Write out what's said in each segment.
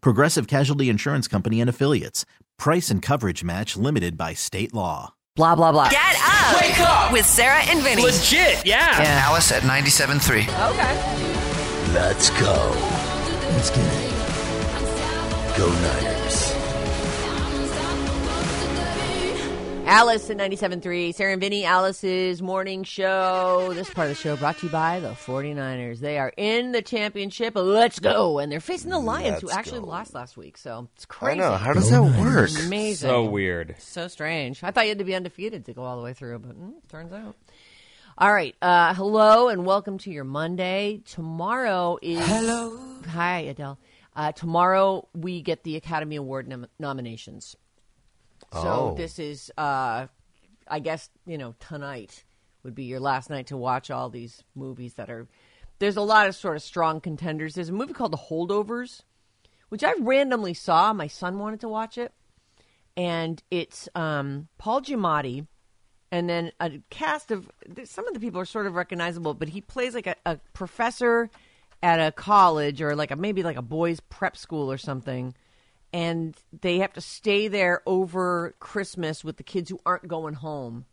Progressive Casualty Insurance Company and Affiliates. Price and coverage match limited by state law. Blah, blah, blah. Get up! Wake up! With Sarah and Vinnie. Legit, yeah. Yeah. Alice at 97.3. Okay. Let's go. Let's get it. Go Niners. Alice at 97.3. Sarah and Vinnie, Alice's morning show. This part of the show brought to you by the 49ers. They are in the championship. Let's go. And they're facing the Lions, who Let's actually go. lost last week. So it's I crazy. know. How does that work? Amazing. So weird. So strange. I thought you had to be undefeated to go all the way through, but mm, turns out. All right. Uh, hello and welcome to your Monday. Tomorrow is. Hello. Hi, Adele. Uh, tomorrow we get the Academy Award nom- nominations. So Oh. this is, uh, I guess, you know, tonight would be your last night to watch all these movies that are. There's a lot of sort of strong contenders. There's a movie called The Holdovers, which I randomly saw. My son wanted to watch it, and it's um, Paul Giamatti, and then a cast of some of the people are sort of recognizable, but he plays like a, a professor at a college or like a maybe like a boys prep school or something and they have to stay there over Christmas with the kids who aren't going home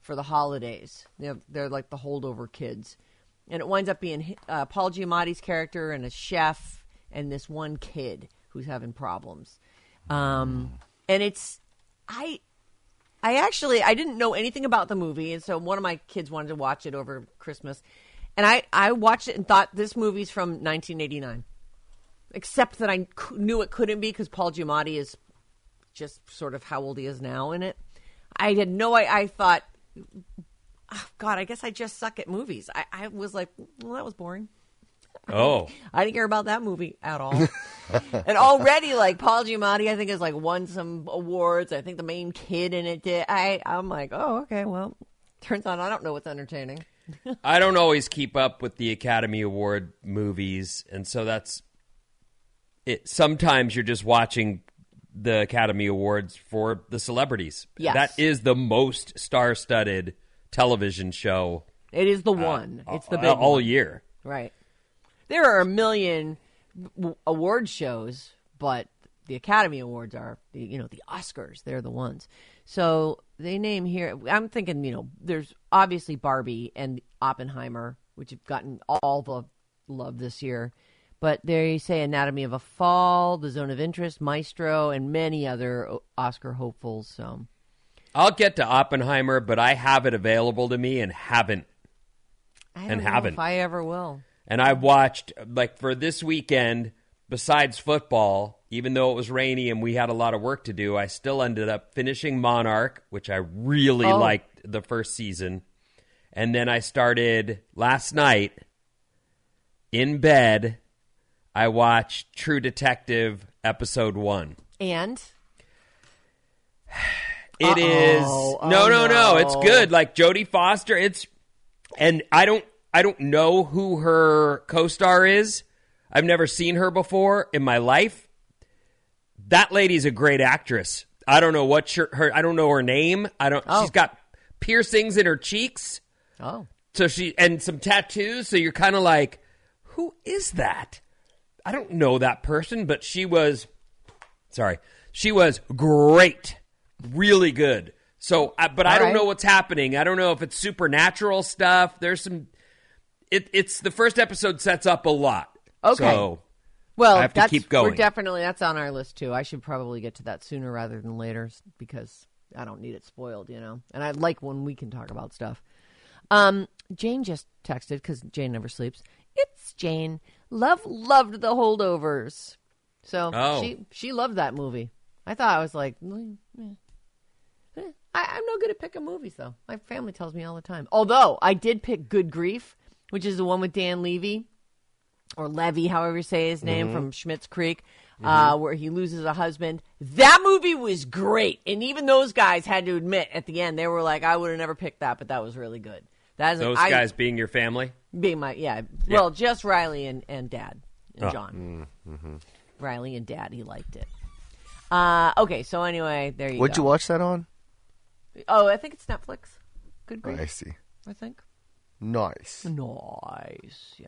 for the holidays. They're, they're like the holdover kids. And it winds up being uh, Paul Giamatti's character and a chef and this one kid who's having problems. Um, and it's, I, I actually, I didn't know anything about the movie. And so one of my kids wanted to watch it over Christmas. And I, I watched it and thought this movie's from 1989 except that I knew it couldn't be because Paul Giamatti is just sort of how old he is now in it. I had no. I, I thought, oh, God, I guess I just suck at movies. I, I was like, well, that was boring. Oh. I didn't care about that movie at all. and already, like Paul Giamatti, I think has like won some awards. I think the main kid in it did. I I'm like, oh, okay. Well, turns out I don't know what's entertaining. I don't always keep up with the Academy Award movies, and so that's it. Sometimes you're just watching the Academy Awards for the celebrities. Yes. That is the most star-studded television show It is the one. it's the uh, big all one. year. Right. There are a million award shows, but the Academy Awards are, the, you know, the Oscars. They're the ones. So they name here. I'm thinking, you know, there's obviously Barbie and Oppenheimer, which have gotten all the love this year. But they say Anatomy of a Fall, The Zone of Interest, Maestro, and many other Oscar hopefuls. So I'll get to Oppenheimer, but I have it available to me and haven't. I And don't know haven't. if I ever will. And I watched like for this weekend, besides football, even though it was rainy and we had a lot of work to do, I still ended up finishing Monarch, which I really Oh. liked the first season. And then I started last night in bed. I watched True Detective episode one. And It is Uh-oh. no, Oh, no, no. It's no. good. Like Jodie Foster. It's and I don't, I don't know who her co-star is. I've never seen her before in my life. That lady's a great actress. I don't know what her, her I don't know her name. I don't. Oh. She's got piercings in her cheeks. oh, So she and some tattoos. So you're kind of like, who is that? I don't know that person, but she was. Sorry, she was great, really good. So, I but I don't right. know what's happening. I don't know if it's supernatural stuff. There's some. It, it's the first episode sets up a lot. Okay. So Well, I have to keep going. We're definitely that's on our list too. I should probably get to that sooner rather than later because I don't need it spoiled, you know. And I like when we can talk about stuff. Um, Jane just texted because Jane never sleeps. It's Jane. Love loved the holdovers. So Oh. she she loved that movie. I thought I was like, mm, eh. I, I'm no good at picking movies though. My family tells me all the time. Although I did pick Good Grief, which is the one with Dan Levy or Levy, however you say his name, from Schitt's Creek, uh, where he loses a husband. That movie was great, and even those guys had to admit at the end they were like, "I would have never picked that, but that was really good." That is Those I, guys being your family. Being my yeah, well, just Riley and and Dad and Oh. John. Riley and Dad, he liked it. Uh, okay, so anyway, there you go. What'd go. you watch that on? Oh, I think it's Netflix. Good grief, I see. I think. Nice. Nice. Yeah.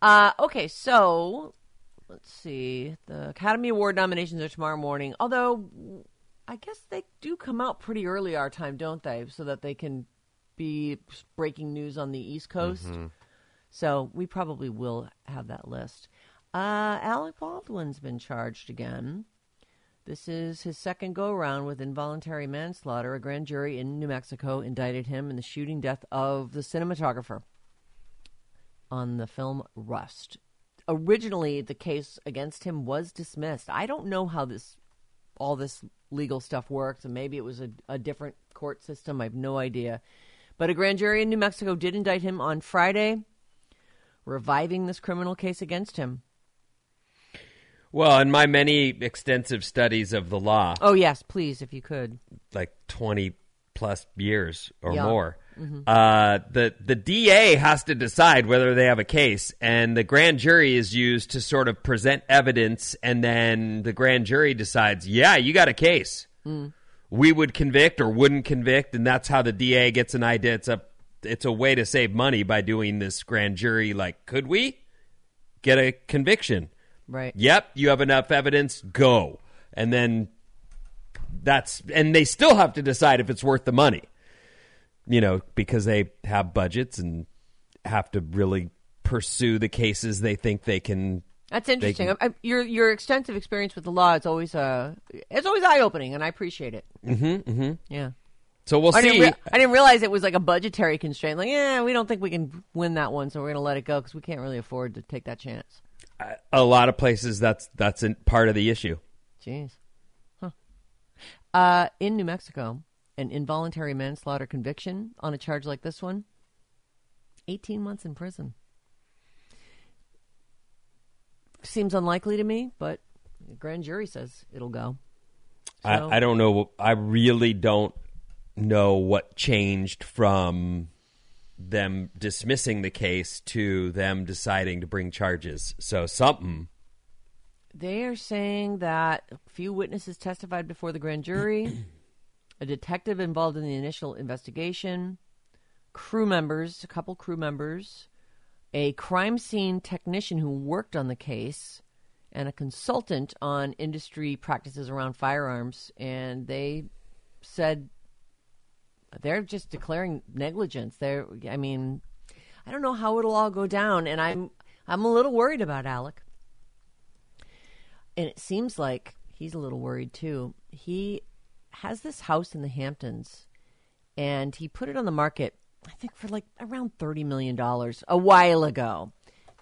Uh, okay, so let's see. The Academy Award nominations are tomorrow morning. Although I guess they do come out pretty early our time, don't they? So that they can be breaking news on the East Coast. So we probably will have that list. Uh, Alec Baldwin's been charged again. This is his second go around with involuntary manslaughter. A grand jury in New Mexico indicted him in the shooting death of the cinematographer on the film Rust. Originally, the case against him was dismissed. I don't know how this all this legal stuff works, and maybe it was a, a different court system. I have no idea. But a grand jury in New Mexico did indict him on Friday, reviving this criminal case against him. Well, in my many extensive studies of the law, Oh yes, please, if you could. like 20 plus years or Yeah. more. Uh, the the DA has to decide whether they have a case, and the grand jury is used to sort of present evidence, and then the grand jury decides, yeah, you got a case. We would convict or wouldn't convict, and that's how the DA gets an idea. It's a it's a way to save money by doing this grand jury. Like, could we get a conviction? Right. Yep, you have enough evidence. Go, and then that's and they still have to decide if it's worth the money. You know, because they have budgets and have to really pursue the cases they think they can. That's interesting. can- I, I, your your extensive experience with the law is always uh it's always eye opening, and I appreciate it. Mm-hmm. mm-hmm. Yeah. So we'll I didn't, see. I didn't realize it was like a budgetary constraint. Like, yeah, we don't think we can win that one, so we're going to let it go because we can't really afford to take that chance. a lot of places that's that's part of the issue. Jeez. Huh. Uh, in New Mexico, an involuntary manslaughter conviction on a charge like this one, 18 months in prison. Seems unlikely to me, but the grand jury says it'll go. So- I, I don't know. I really don't know what changed from them dismissing the case to them deciding to bring charges. So something. They are saying that a few witnesses testified before the grand jury, a detective involved in the initial investigation, crew members, a couple crew members, a crime scene technician who worked on the case, and a consultant on industry practices around firearms. And they said they're just declaring negligence. They're, I mean, I don't know how it'll all go down, and I'm, I'm a little worried about Alec and it seems like he's a little worried too. He has this house in the Hamptons, and he put it on the market, I think, for like around thirty million dollars a while ago,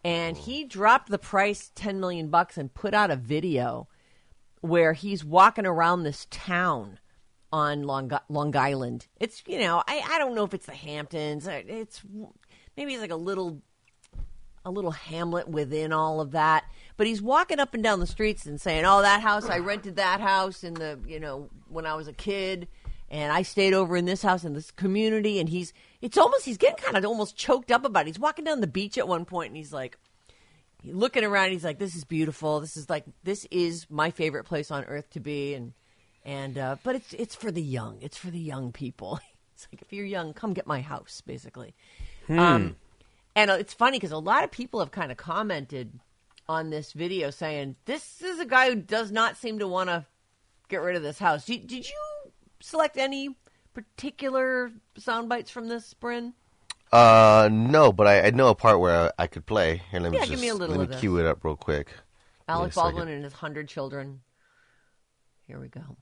and he dropped the price ten million bucks and put out a video where he's walking around this town on Long Long Island. It's you know I I don't know if it's the Hamptons. It's maybe it's like a little a little hamlet within all of that. But he's walking up and down the streets and saying, "Oh, that house I rented that house in the you know when I was a kid." And I stayed over in this house in this community, and he's, it's almost, he's getting kind of almost choked up about it. He's walking down the beach at one point, and he's like, looking around, he's like, "This is beautiful. This is like, this is my favorite place on earth to be." And and uh, but it's it's for the young. It's for the young people. It's like if you're young, come get my house, basically. Um, and uh, it's funny because a lot of people have kind of commented on this video saying this is a guy who does not seem to want to get rid of this house. Did, did you select any particular sound bites from this, Bryn? Uh, no, but I, I know a part where I, I could play. Here, let me Yeah, just give me a little let me this. cue it up real quick. Alec. Baldwin and his hundred children. Here we go.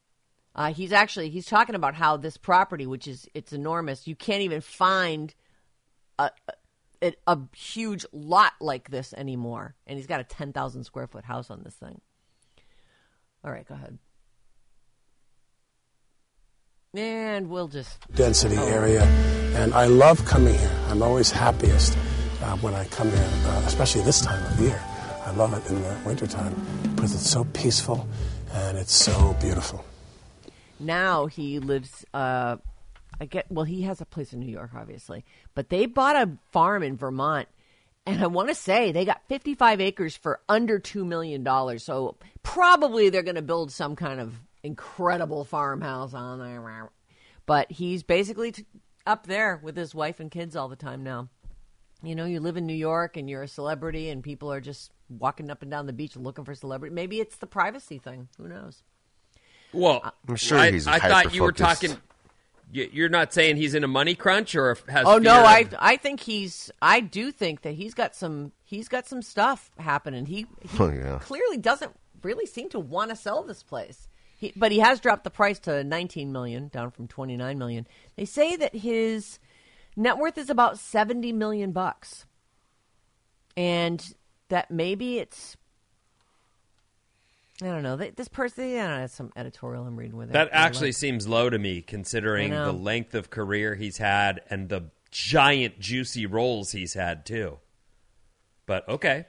Uh, he's actually he's talking about how this property, which is it's enormous, you can't even find a a, a huge lot like this anymore. And he's got a ten thousand square foot house on this thing. All right, go ahead. And we'll just density area, and I love coming here. I'm always happiest uh, when I come here, uh, especially this time of year. I love it in the wintertime because it's so peaceful and it's so beautiful. now he lives uh i get well he has a place in new york obviously but they bought a farm in vermont and i want to say they got 55 acres for under $2 million so probably they're going to build some kind of incredible farmhouse on there but he's basically t- up there with his wife and kids all the time now you know, you live in New York and you're a celebrity, and people are just walking up and down the beach looking for celebrity. Maybe it's the privacy thing. Who knows? Well, uh, I'm sure I, he's I thought you were talking. you- You're not saying he's in a money crunch or has. Oh no, fear I I think he's I do think that he's got some he's got some stuff happening. He, he Oh, yeah. clearly doesn't really seem to want to sell this place. He, but he has dropped the price to 19 million, down from 29 million. They say that his net worth is about 70 million bucks. And that maybe it's I don't know. This person, I don't know, some editorial I'm reading with it. That I like- actually seems low to me, considering the length of career he's had and the giant juicy roles he's had too. But okay,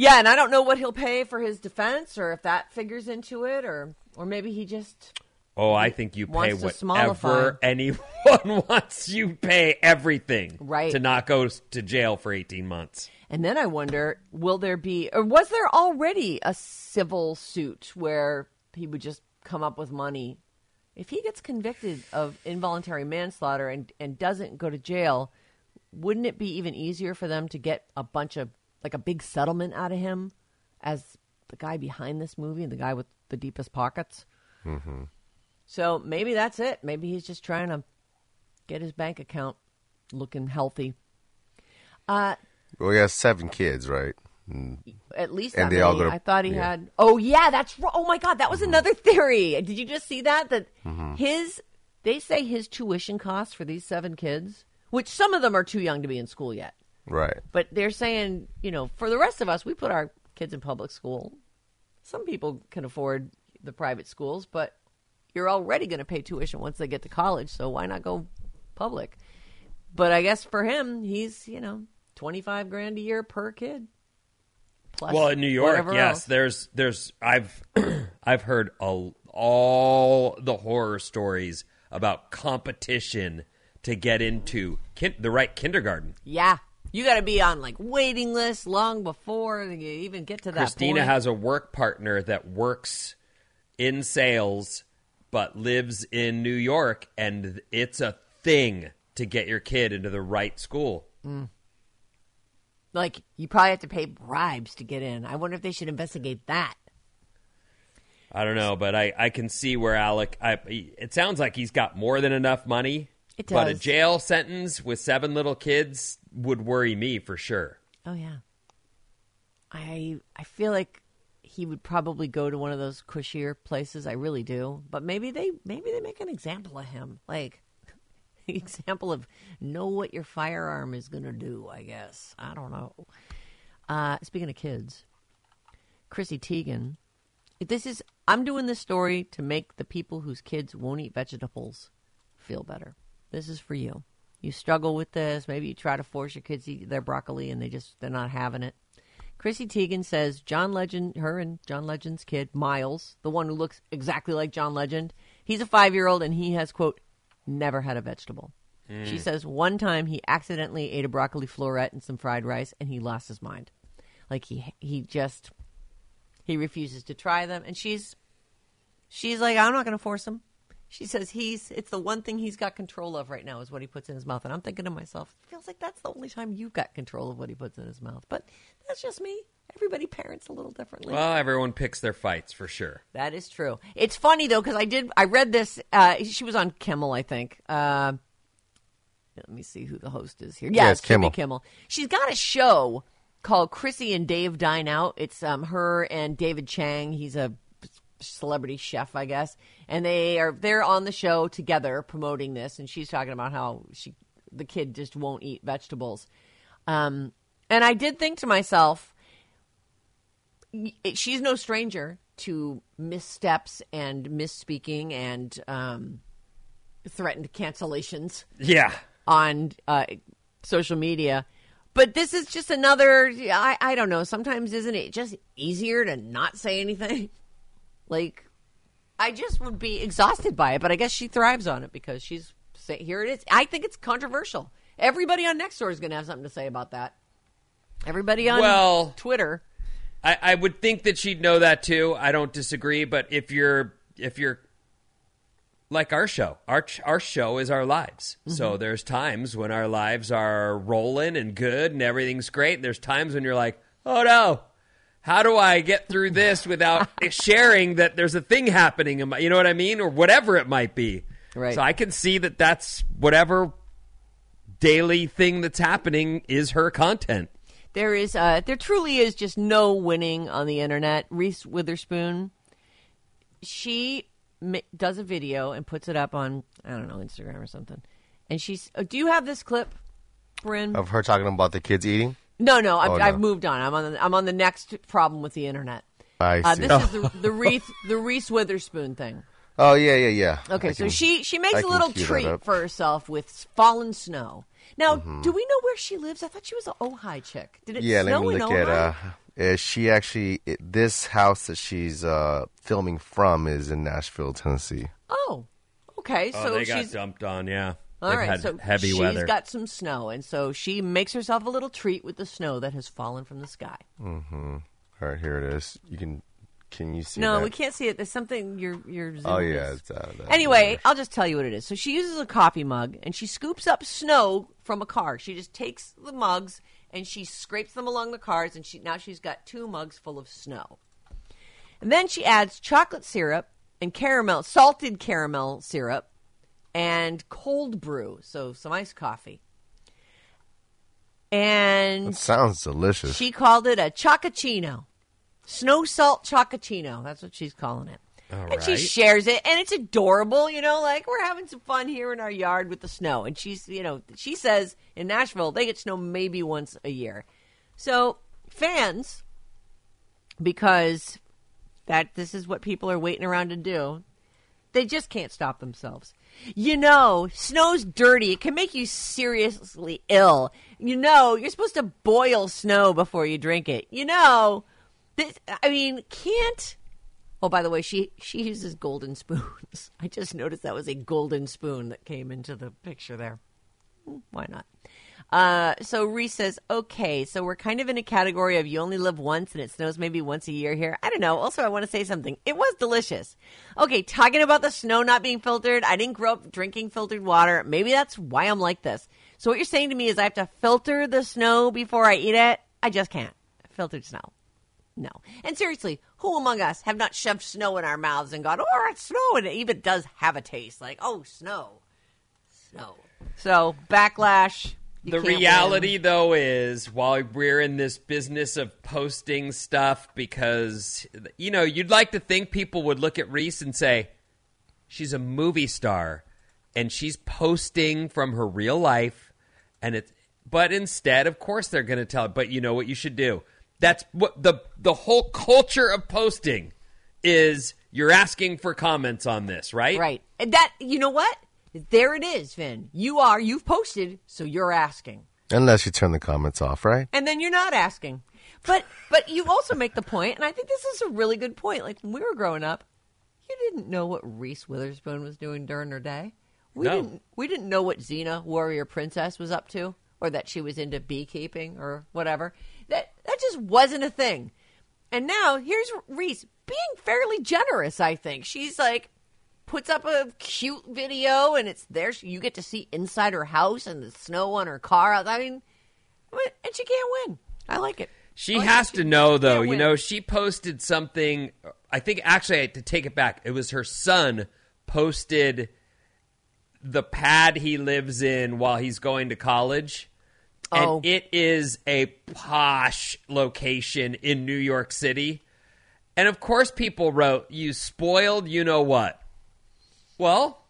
Yeah, and I don't know what he'll pay for his defense, or if that figures into it, or or maybe he just oh, I think you pay whatever anyone wants. You pay everything, Right. to not go to jail for eighteen months. And then I wonder, will there be, or was there already a civil suit where he would just come up with money? If he gets convicted of involuntary manslaughter and, and doesn't go to jail, wouldn't it be even easier for them to get a bunch of, like a big settlement out of him as the guy behind this movie, the guy with the deepest pockets? Mm-hmm. So maybe that's it. Maybe he's just trying to get his bank account looking healthy. Uh, Well, he has seven kids, right? Mm. at least And they all go to- I thought he yeah. had. Oh yeah, that's. Oh my God, that was another theory. Did you just see that? That Mm-hmm. his. They say his tuition costs for these seven kids, which some of them are too young to be in school yet. Right. But they're saying, you know, for the rest of us, we put our kids in public school. Some people can afford the private schools, but you're already going to pay tuition once they get to college, so why not go public? But I guess for him, he's, you know, 25 grand a year per kid. Plus Well, in New York, yes, else. there's there's I've I've heard a, all the horror stories about competition to get into kin- the right kindergarten. Yeah. You got to be on like waiting lists long before you even get to that Christina point. has a work partner that works in sales but lives in New York, and it's a thing to get your kid into the right school. Mm. like you probably have to pay bribes to get in. I wonder if they should investigate that. I don't know, but I, I can see where Alec. I, it sounds like he's got more than enough money. It But a jail sentence with seven little kids would worry me for sure. Oh yeah. I I feel like he would probably go to one of those cushier places. I really do. But maybe they maybe they make an example of him. Like example of know what your firearm is going to do, I guess. I don't know. Uh speaking of kids, Chrissy Teigen. This is I'm doing this story to make the people whose kids won't eat vegetables feel better. This is for you. You struggle with this. Maybe you try to force your kids to eat their broccoli and they just they're not having it. Chrissy Teigen says John Legend, her and John Legend's kid, Miles, the one who looks exactly like John Legend, he's a five year old and he has, quote, never had a vegetable. Mm. She says one time he accidentally ate a broccoli floret and some fried rice and he lost his mind. Like he he just he refuses to try them and she's she's like, I'm not gonna force him. She says he's it's the one thing he's got control of right now is what he puts in his mouth. And I'm thinking to myself, it feels like that's the only time you've got control of what he puts in his mouth. But that's just me. Everybody parents a little differently. Well, everyone picks their fights for sure. That is true. It's funny though because I did I read this. Uh, she was on Kimmel, I think. Uh, Let me see who the host is here. Yeah, Yeah, it's Kimmel. Kimmel. She's got a show called Chrissy and Dave Dine Out. It's um, her and David Chang. He's a celebrity chef, I guess, and they are they're on the show together promoting this. And she's talking about how she the kid just won't eat vegetables. Um, and I did think to myself, she's no stranger to missteps and misspeaking and um, threatened cancellations Yeah. on uh, social media. But this is just another. I, I don't know. Sometimes isn't it just easier to not say anything? like, I just would be exhausted by it. But I guess she thrives on it because she's say, here. It is. I think it's controversial. Everybody on Nextdoor is going to have something to say about that. Everybody on Well- Twitter. I, I would think that she'd know that too. I don't disagree, but if you're if you're like our show, our our show is our lives. So mm-hmm. there's times when our lives are rolling and good and everything's great. And There's times when you're like, oh no, how do I get through this without sharing that there's a thing happening? in my- You know what I mean, or whatever it might be. Right. So I can see that that's whatever daily thing that's happening is her content. There is, uh, there truly is just no winning on the internet. Reese Witherspoon, she ma- does a video and puts it up on, I don't know, Instagram or something. And she's, oh, do you have this clip, Bryn? Of her talking about the kids eating. No, no, I've, Oh, no. I've moved on. I'm on, the, I'm on the next problem with the internet. I Uh, see. this is the, the Reese, the Reese Witherspoon thing. oh yeah, yeah, yeah. Okay, I so can- she she makes a little cue treat for herself with fallen snow. Now, Mm-hmm. do we know where she lives? I thought she was an Ojai chick. Did it Yeah, snow let me in look Ojai? at. Uh, she actually it, this house that she's uh, filming from is in Nashville, Tennessee. Oh, okay. Oh, so they got she's dumped on. Yeah, all They've right. So heavy she's weather. got some snow, and so she makes herself a little treat with the snow that has fallen from the sky. All right, here it is. You can can you see? no, that? we can't see it. There's something you're you're. Oh yeah, it's uh, that- Anyway, I'll just tell you what it is. So she uses a coffee mug and she scoops up snow from a car. She just takes the mugs and she scrapes them along the cars, and she now she's got two mugs full of snow. And then she adds chocolate syrup and caramel, salted caramel syrup, and cold brew, so some iced coffee. And It sounds delicious. she called it a chocachino. Snow salt chocachino. That's what she's calling it. and she shares it, and it's adorable, you know, like we're having some fun here in our yard with the snow. And she's, you know, she says in Nashville they get snow maybe once a year. So fans, because that this is what people are waiting around to do, they just can't stop themselves. You know, snow's dirty. It can make you seriously ill. You know, you're supposed to boil snow before you drink it. You know, this, I mean, can't. Oh, by the way, she she uses golden spoons. I just noticed that was a golden spoon that came into the picture there. Hmm, Why not? Uh, so Reese says, okay, so we're kind of in a category of you only live once and it snows maybe once a year here. I don't know. Also, I want to say something. It was delicious. Okay, talking about the snow not being filtered, I didn't grow up drinking filtered water. Maybe that's why I'm like this. So what you're saying to me is I have to filter the snow before I eat it? I just can't. Filtered snow. No. And seriously, who among us have not shoved snow in our mouths and gone, oh, it's snow, and it even does have a taste like, oh, snow. Snow. So, backlash. You the can't win. reality, though, is while we're in this business of posting stuff, because, you know, you'd like to think people would look at Reese and say, she's a movie star and she's posting from her real life. And it's, but instead, of course, they're going to tell, but you know what you should do? That's what the, the whole culture of posting is you're asking for comments on this, right? Right. And that, you know what? There it is, Vin. You are, you've posted, so you're asking. Unless you turn the comments off, right? and then you're not asking. But but you also make the point, and I think this is a really good point. Like when we were growing up, you didn't know what Reese Witherspoon was doing during her day. We No. didn't we didn't know what Xena, warrior princess, was up to, or that she was into beekeeping or whatever. That that just wasn't a thing. And now here's Reese being fairly generous. I think she's like puts up a cute video, and it's there. You get to see inside her house and the snow on her car. I mean, and she can't win. I like it. She like has it. to know, though. You win. know, she posted something. I think actually, I had to take it back. It was her son posted the pad he lives in while he's going to college. And Oh. it is a posh location in New York City. And of course, people wrote, You spoiled, you know what? Well,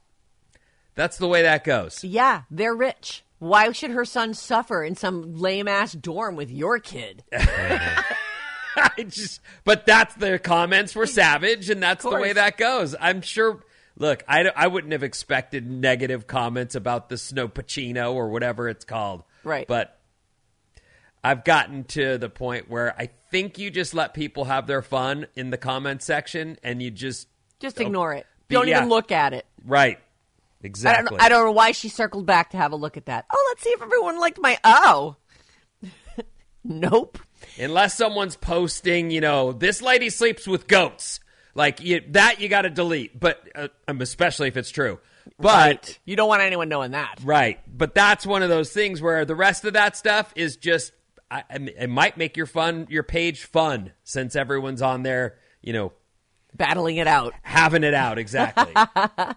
that's the way that goes. Yeah, they're rich. Why should her son suffer in some lame ass dorm with your kid? I just, but that's the comments were savage, and that's the way that goes. I'm sure. Look, I, I wouldn't have expected negative comments about the Snow Pacino or whatever it's called. Right. But I've gotten to the point where I think you just let people have their fun in the comment section, and you just Just ignore it. But Don't yeah. even look at it. right. I Exactly. don't, I don't know why she circled back to have a look at that. Oh, let's see if everyone liked my oh. nope. Unless someone's posting, you know, this lady sleeps with goats. Like you, that, you got to delete. But uh, um, especially if it's true. But You don't want anyone knowing that. right, but that's one of those things where the rest of that stuff is just. I, I it might make your fun, your page fun, since everyone's on there, you know, Battling it out. having it out. Exactly. All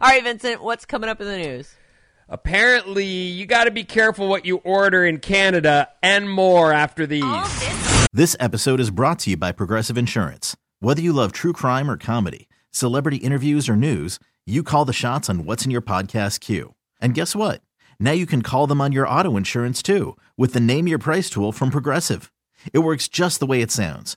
right, Vincent, what's coming up in the news? Apparently, you got to be careful what you order in Canada and more after these. This episode is brought to you by Progressive Insurance. Whether you love true crime or comedy, celebrity interviews or news, you call the shots on what's in your podcast queue. And guess what? Now you can call them on your auto insurance too with the Name Your Price tool from Progressive. It works just the way it sounds.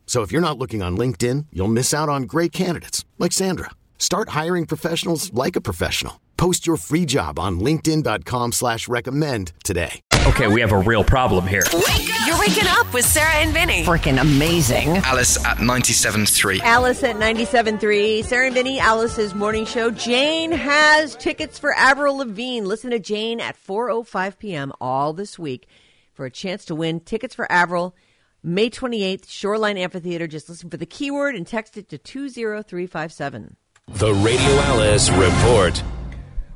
So if you're not looking on LinkedIn, you'll miss out on great candidates like Sandra. Start hiring professionals like a professional. Post your free job on linkedin.com slash recommend today. Okay, we have a real problem here. You're waking up with Sarah and Vinnie. Freaking amazing. Alice at 97.3. Alice at 97.3. Sarah and Vinnie, Alice's morning show. Jane has tickets for Avril Lavigne. Listen to Jane at 4.05 p.m. all this week for a chance to win tickets for Avril. May 28th, Shoreline Amphitheater. Just listen for the keyword and text it to 20357. The Radio Alice Report.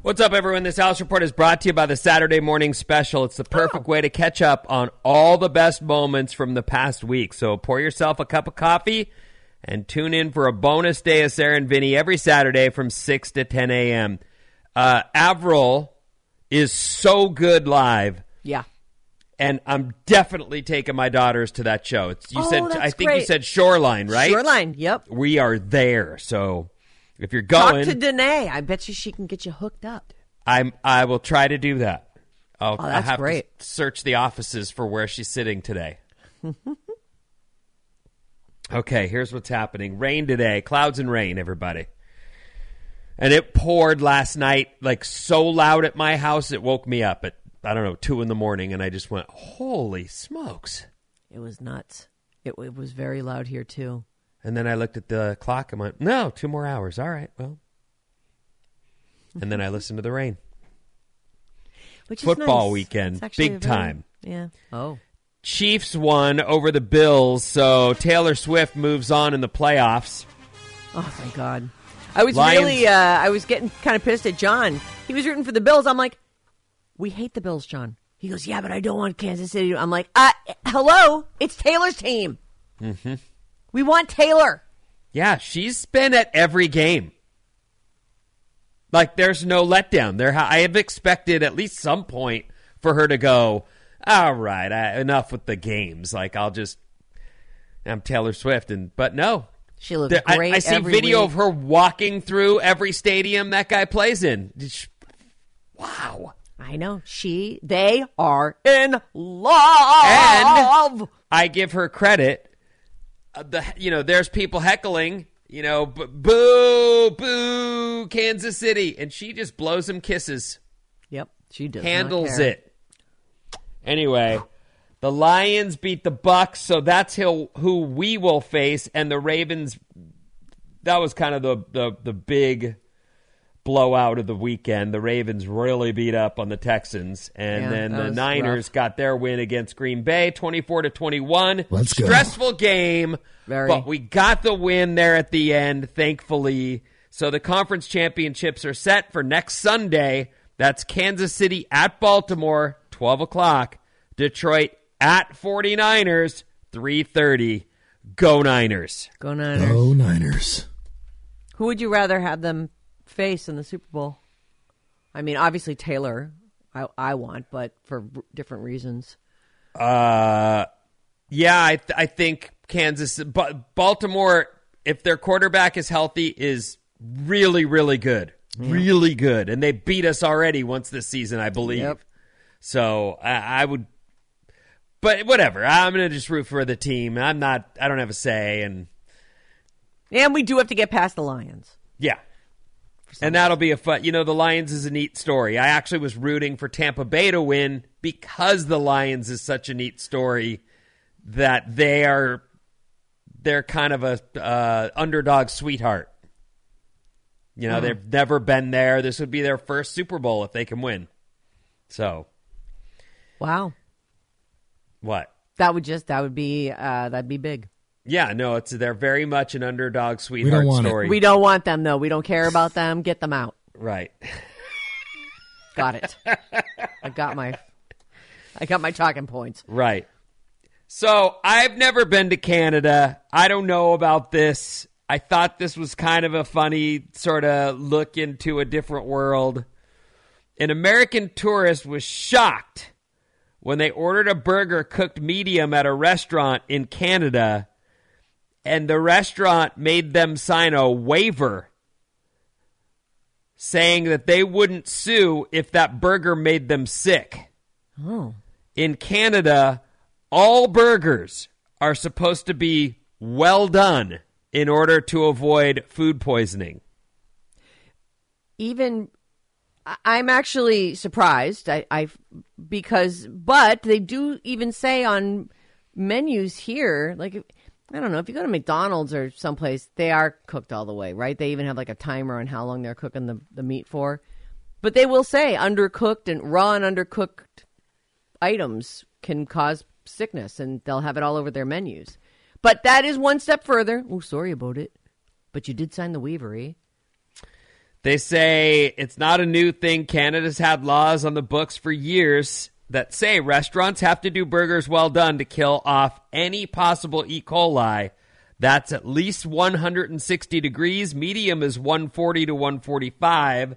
What's up, everyone? This Alice Report is brought to you by the Saturday Morning Special. It's the perfect way to catch up on all the best moments from the past week. So pour yourself a cup of coffee and tune in for a bonus day of Sarah and Vinnie every Saturday from 6 to 10 a.m. Uh, Avril is so good live. Yeah. And I'm definitely taking my daughters to that show. It's, you Oh, said I think you said Shoreline, right? Shoreline, yep. We are there. So if you're going, Talk to Danae. I bet you she can get you hooked up. I'm I will try to do that. I'll, Oh, I'll have great. to search the offices for where she's sitting today. okay, here's what's happening. Rain today, clouds and rain, everybody. And it poured last night like so loud at my house it woke me up at I don't know two in the morning, and I just went, "Holy smokes!" It was nuts. It, it was very loud here, too. And then I looked at the clock and went, "No, two more hours. All right, well." And then I listened to the rain. Which is Football nice. weekend, big time. Yeah. Oh. Chiefs won over the Bills, so Taylor Swift moves on in the playoffs. Oh thank God! I was Lions- really, uh, I was getting kind of pissed at John. He was rooting for the Bills. I'm like, we hate the Bills, John. He goes, yeah, but I don't want Kansas City. I'm like, uh, hello, it's Taylor's team. Mm-hmm. We want Taylor. Yeah, she's been at every game. Like there's no letdown. There, I have expected at least some point for her to go. All right, I, enough with the games. Like I'll just, I'm Taylor Swift, and but no, She looks There- great. I, see every video week. of her walking through every stadium that guy plays in. Wow. I know. She, they are in love. And I give her credit. Uh, the you know, there's people heckling. You know, b- boo, boo, Kansas City, and she just blows them kisses. Yep, she does. handles it. Anyway, the Lions beat the Bucs, so that's who, who we will face, and the Ravens. That was kind of the the the big blowout of the weekend. The Ravens really beat up on the Texans, and Yeah, then the Niners rough. got their win against Green Bay, twenty four to twenty one. Let's go. Stressful game, Very. but we got the win there at the end, thankfully. So the conference championships are set for next Sunday. That's Kansas City at Baltimore, 12 o'clock. Detroit at 49ers, 3.30. Go Niners. Go Niners. Go Niners. Who would you rather have them face in the Super Bowl? I mean, obviously Taylor. I I want, but for different reasons. Uh, yeah, I, th- I think Kansas, but Baltimore, if their quarterback is healthy, is really, really good. Really good. And they beat us already once this season, I believe. Yep. So I, I would, but whatever. I'm going to just root for the team. I'm not, I don't have a say. And And we do have to get past the Lions. yeah. And that'll be a fun. You know, the Lions is a neat story. I actually was rooting for Tampa Bay to win because the Lions is such a neat story that they are they're kind of a uh, underdog sweetheart. You know, Hmm. they've never been there. This would be their first Super Bowl if they can win. So, Wow, what? that would just that would be uh, that'd be big. Yeah, no, it's they're very much an underdog sweetheart want it. story. We don't want them though. We don't care about them. Get them out. right. Got it. I got my I got my talking points. Right. So I've never been to Canada. I don't know about this. I thought this was kind of a funny sort of look into a different world. An American tourist was shocked when they ordered a burger cooked medium at a restaurant in Canada, and the restaurant made them sign a waiver saying that they wouldn't sue if that burger made them sick Oh. in Canada, all burgers are supposed to be well done in order to avoid food poisoning. even I'm actually surprised. I, I because but they do even say on menus here, like I don't know if you go to McDonald's or someplace, they are cooked all the way, right? They even have like a timer on how long they're cooking the the meat for, but they will say undercooked and raw and undercooked items can cause sickness, and they'll have it all over their menus. But that is one step further. Oh, sorry about it. But you did sign the waiver, eh? They say it's not a new thing. Canada's had laws on the books for years that say restaurants have to do burgers well done to kill off any possible E. coli. That's at least 160 degrees. Medium is 140 to 145.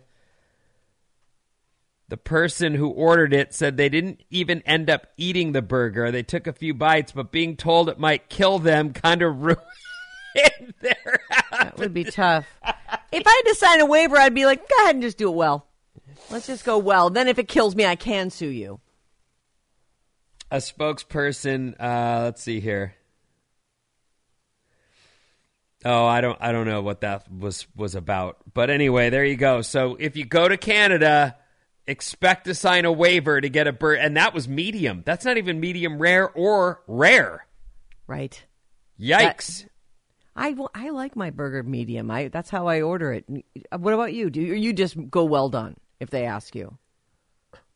The person who ordered it said they didn't even end up eating the burger. They took a few bites, but being told it might kill them kind of ruined their That would be tough. If I had to sign a waiver, I'd be like, go ahead and just do it well. Let's just go well. Then if it kills me, I can sue you. A spokesperson uh let's see here oh i don't i don't know what that was was about but anyway there you go so if you go to canada expect to sign a waiver to get a bird and that was medium that's not even medium rare or rare Right. yikes I, I like my burger medium. I that's how I order it. What about you? Do you, you just go well done if they ask you?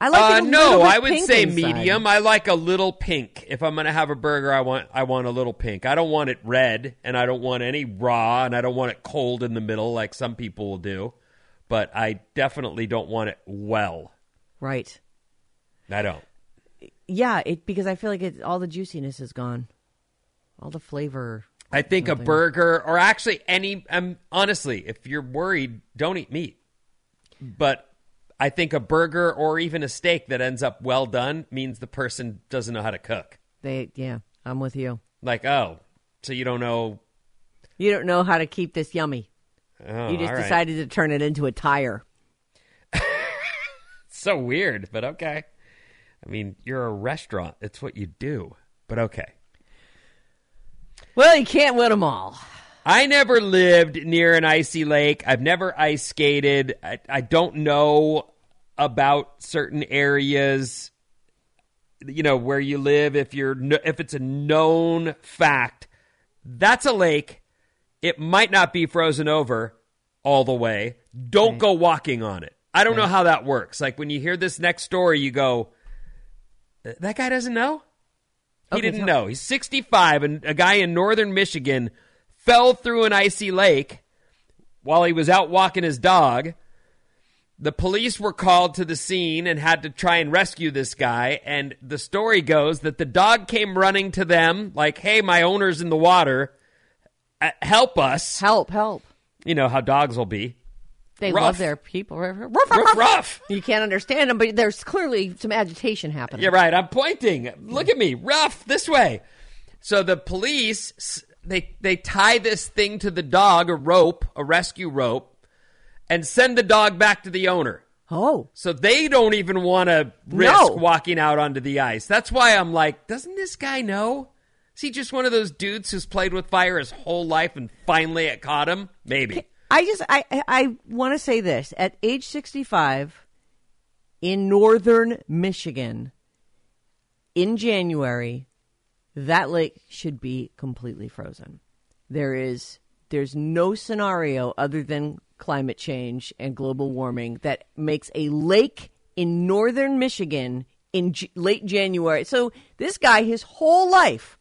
I like uh, no, I would say inside. medium. I like a little pink. If I'm going to have a burger, I want I want a little pink. I don't want it red, and I don't want any raw, and I don't want it cold in the middle like some people will do. But I definitely don't want it well. Right. I don't. Yeah, it because I feel like it, all the juiciness is gone, all the flavor. I think a burger, or actually any. Um, honestly, if you're worried, don't eat meat. but I think a burger or even a steak that ends up well done means the person doesn't know how to cook. They, yeah, I'm with you. Like, oh, so you don't know? You don't know how to keep this yummy. Oh, you just right. decided to turn it into a tire. so weird, but okay. I mean, you're a restaurant. It's what you do, but okay. Well, you can't win them all. I never lived near an icy lake. I've never ice skated. I, I don't know about certain areas, you know, where you live. If you're if it's a known fact, that's a lake. It might not be frozen over all the way. Don't go walking on it. I don't know how that works. Like when you hear this next story, you go, "That guy doesn't know." He Okay, didn't so- know. He's 65, and a guy in northern Michigan fell through an icy lake while he was out walking his dog. The police were called to the scene and had to try and rescue this guy. And the story goes that the dog came running to them, like, hey, my owner's in the water. Uh, help us. Help, help. You know how dogs will be. They Rough. love their people. Ruff, ruff, Rough, rough. You can't understand them, but there's clearly some agitation happening. You're right. I'm pointing. Look at me. Rough this way. So the police they they tie this thing to the dog, a rope, a rescue rope, and send the dog back to the owner. Oh. So they don't even want to risk No. walking out onto the ice. That's why I'm like, doesn't this guy know? Is he just one of those dudes who's played with fire his whole life and finally it caught him? Maybe. I just I I- I want to say this at age 65 in northern Michigan in January that lake should be completely frozen. There is there's no scenario other than climate change and global warming that makes a lake in northern Michigan in J- late January. So this guy his whole life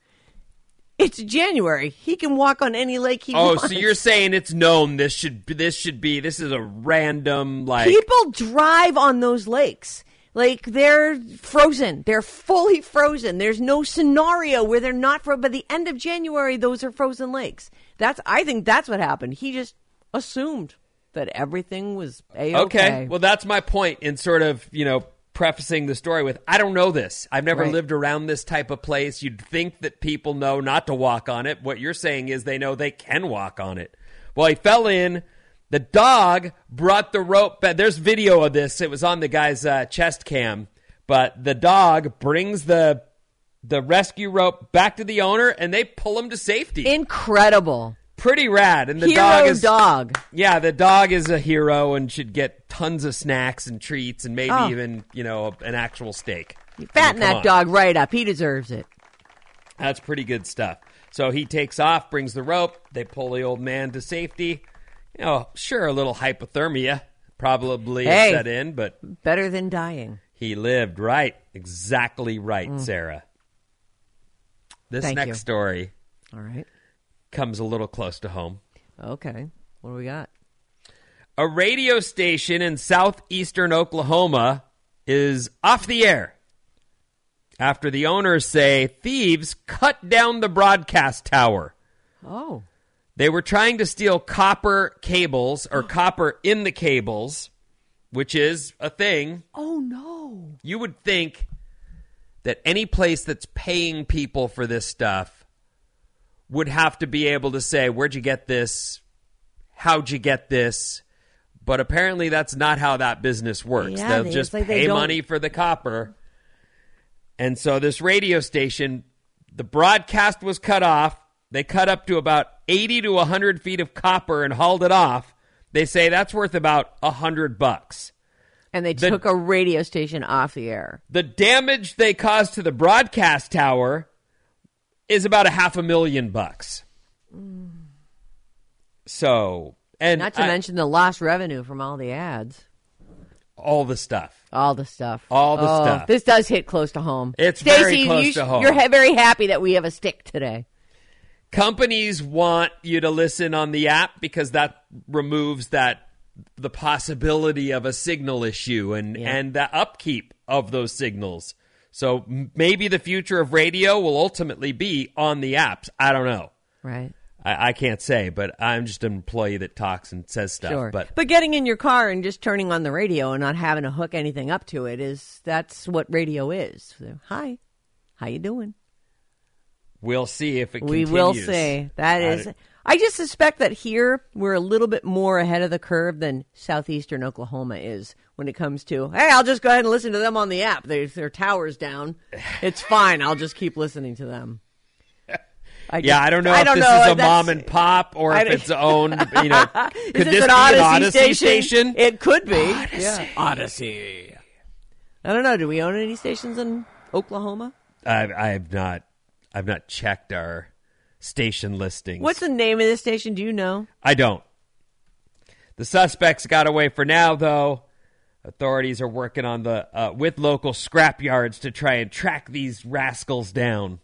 it's January. He can walk on any lake he Oh, wants. Oh, so you're saying it's known this should this should be this is a random like People drive on those lakes. Like they're frozen. They're fully frozen. There's no scenario where they're not frozen. By the end of January, those are frozen lakes. That's I think that's what happened. He just assumed that everything was a Okay. Well, that's my point in sort of, you know, prefacing the story with I don't know this. I've never Right. lived around this type of place. You'd think that people know not to walk on it. What you're saying is they know they can walk on it. Well, he fell in. The dog brought the rope back. There's video of this. It was on the guy's uh, chest cam. But the dog brings the the rescue rope back to the owner and they pull him to safety. Incredible. Pretty rad. And the Hero dog is dog. yeah, the dog is a hero and should get tons of snacks and treats and maybe Oh. even, you know, an actual steak. You fatten Come that on. dog right up. He deserves it. That's pretty good stuff. So he takes off, brings the rope. They pull the old man to safety. You know, sure, a little hypothermia probably Hey. set in, but Better than dying. he lived right. Exactly right, mm. Sarah. This. Thank next you. story All right. comes a little close to home. Okay. What do we got? A radio station in southeastern Oklahoma is off the air after the owners say thieves cut down the broadcast tower. Oh. They were trying to steal copper cables or copper in the cables, which is a thing. Oh no. You would think that any place that's paying people for this stuff would have to be able to say, Where'd you get this? How'd you get this? But apparently, that's not how that business works. Yeah, They'll they- just like pay money for the copper. And so, this radio station, the broadcast was cut off. They cut up to about 80 to 100 feet of copper and hauled it off. They say that's worth about 100 bucks. And they The- took a radio station off the air. The damage they caused to the broadcast tower is about a half a million bucks. Mm. So, and Not to I- mention the lost revenue from all the ads. all the stuff. All the stuff. All the Oh, stuff. This does hit close to home. It's very close you, to home. You're ha- very happy that we have a stick today. Companies want you to listen on the app because that removes that the possibility of a signal issue and and the upkeep of those signals. So maybe the future of radio will ultimately be on the apps. I don't know. Right. I, I can't say, but I'm just an employee that talks and says stuff. Sure. But but getting in your car and just turning on the radio and not having to hook anything up to it is that's what radio is. So, hi, how you doing? we'll see if it we continues. will see. That is. I just suspect that here we're a little bit more ahead of the curve than southeastern Oklahoma is when it comes to. Hey, I'll just go ahead and listen to them on the app. Their their towers down. It's fine. I'll just keep listening to them. I yeah, just- I don't know I if don't this know. is a mom and pop or if it's owned. You know, Is could this this an be Audacy an Audacy station? station? It could be. Audacy. Yeah. Audacy. I don't know. Do we own any stations in Oklahoma? I, I have not. I've not checked our station listings. What's the name of the station? Do you know? I don't. The suspects got away for now, though. Authorities are working on the uh, with local scrap yards to try and track these rascals down.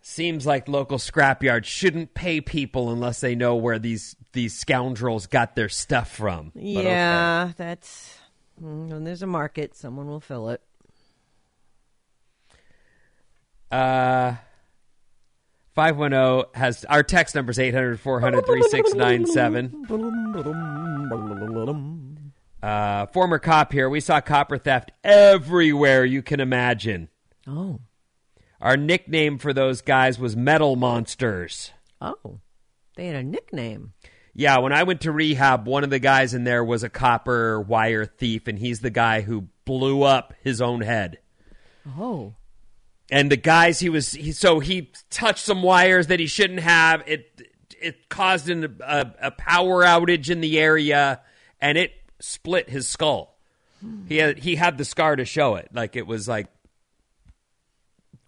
Seems like local scrapyards shouldn't pay people unless they know where these these scoundrels got their stuff from. But okay. yeah, that's mm, when there's a market, someone will fill it. Uh, 510 has our text number is 800 400 3697. Uh, former cop here. We saw copper theft everywhere you can imagine. Oh. Our nickname for those guys was Metal Monsters. Oh, they had a nickname. Yeah, when I went to rehab, one of the guys in there was a copper wire thief, and he's the guy who blew up his own head. Oh. And the guys he was he, so he touched some wires that he shouldn't have. It it caused an, a, a power outage in the area and it split his skull. He had he had the scar to show it. Like it was like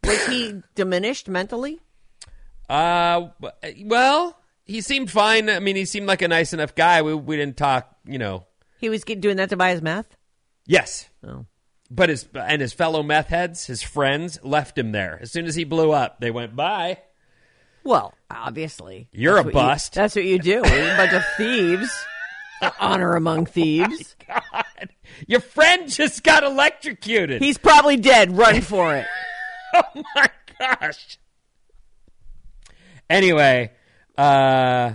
Was he diminished mentally? uh well he seemed fine. I mean he seemed like a nice enough guy. We, we didn't talk you know. He was doing that to buy his meth. yes. Oh. But his and his fellow meth heads his friends left him there as soon as he blew up they went bye Well, obviously, You're That's a what you- bust. that's what you do. We're a bunch of thieves. Honor among thieves. your friend just got electrocuted He's probably dead. Run for it. oh my gosh. Anyway, uh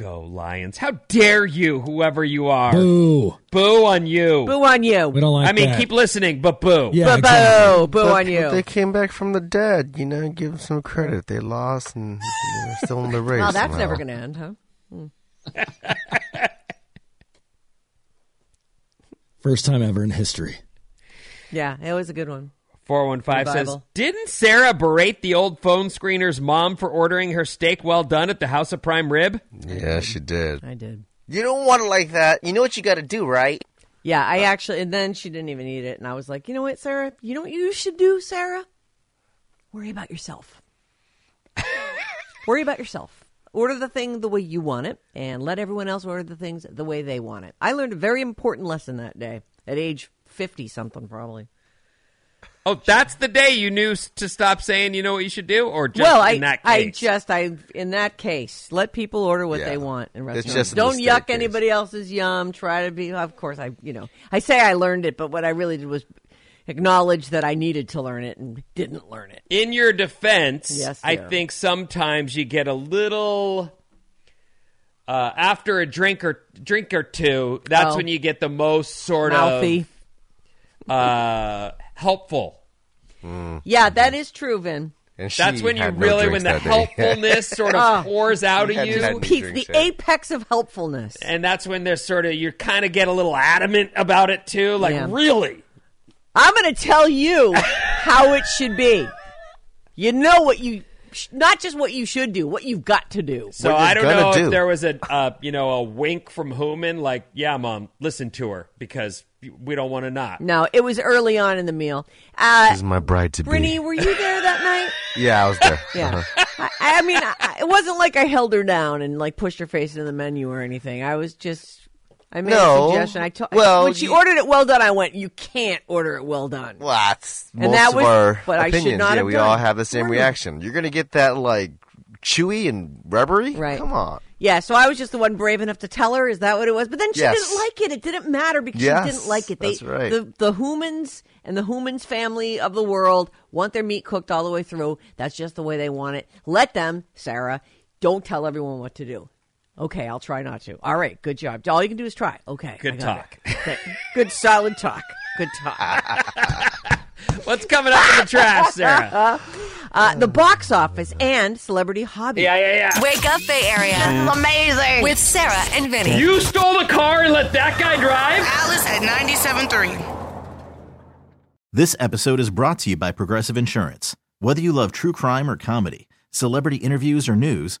go Lions. How dare you, whoever you are. Boo. Boo on you. Boo on you. We don't like I mean, that. keep listening, but boo. Yeah, Boo, exactly. boo, boo But on you. They came back from the dead. You know, give them some credit. They lost and they're still in the race. Well, that's somehow. never going to end, huh? Hmm. First time ever in history. Yeah, it was a good one. 415 says, Didn't Sarah berate the old phone screener's mom for ordering her steak well done at the House of Prime Rib? Yeah, she did. I did. You don't want it like that. You know what you got to do, right? Yeah, I uh, actually, and then she didn't even eat it, and I was like, you know what, Sarah? You know what you should do, Sarah? Worry about yourself. Worry about yourself. Order the thing the way you want it, and let everyone else order the things the way they want it. I learned a very important lesson that day at age fifty something, probably. Oh, that's the day you knew to stop saying you know what you should do? Or just well, I, in that I just, I, in that case, let people order what they want in restaurants. just Don't yuck case. anybody else's yum. Try to be, of course, I, you know, I say I learned it, but what I really did was acknowledge that I needed to learn it and didn't learn it. in your defense, Yes, I think sometimes you get a little uh, after a drink or drink or two. That's Oh. when you get the most sort Mouthy. of uh, helpful. Yeah, that is true, Vin. And That's when you had no really when the helpfulness sort of Ah. pours out of Hadn't you. had any the yet. apex of helpfulness. And that's when there's sort of you kind of get a little adamant about it too. Like Yeah. really, I'm going to tell you how it should be. You know what you, sh- not just what you should do, what you've got to do. So I don't know gonna if there was a uh, you know a wink from Hooman, like, yeah, mom, listen to her because we don't want to not. No, it was early on in the meal. Uh, This is my bride to Brittany, be. were you there that night? Yeah, I was there. Yeah. Uh-huh. I, I mean, I, it wasn't like I held her down and like pushed her face into the menu or anything. I was just, I made No. a suggestion. I told Well, when she you- ordered it well done, I went, "You can't order it well done." Well, that's And most that of was- our but I should opinions. not yeah, have we done all have the same reaction. You're gonna get that like chewy and rubbery. Right. Come on. Yeah, so I was just the one brave enough to tell her. Is that what it was? But then she Yes. didn't like it. It didn't matter because Yes, she didn't like it. They, that's right. The the humans and the humans family of the world want their meat cooked all the way through. That's just the way they want it. Let them, Sarah. Don't tell everyone what to do. Okay, I'll try not to. All right, good job. All you can do is try. Okay, Good talk. Okay, Good solid talk. Good talk. What's coming up in the trash, Sarah? Uh, the box office and celebrity hobby. Yeah, yeah, yeah. Wake up, Bay Area. This is amazing. With Sarah and Vinnie. You stole the car and let that guy drive? Alice at 97.3. This episode is brought to you by Progressive Insurance. Whether you love true crime or comedy, celebrity interviews or news,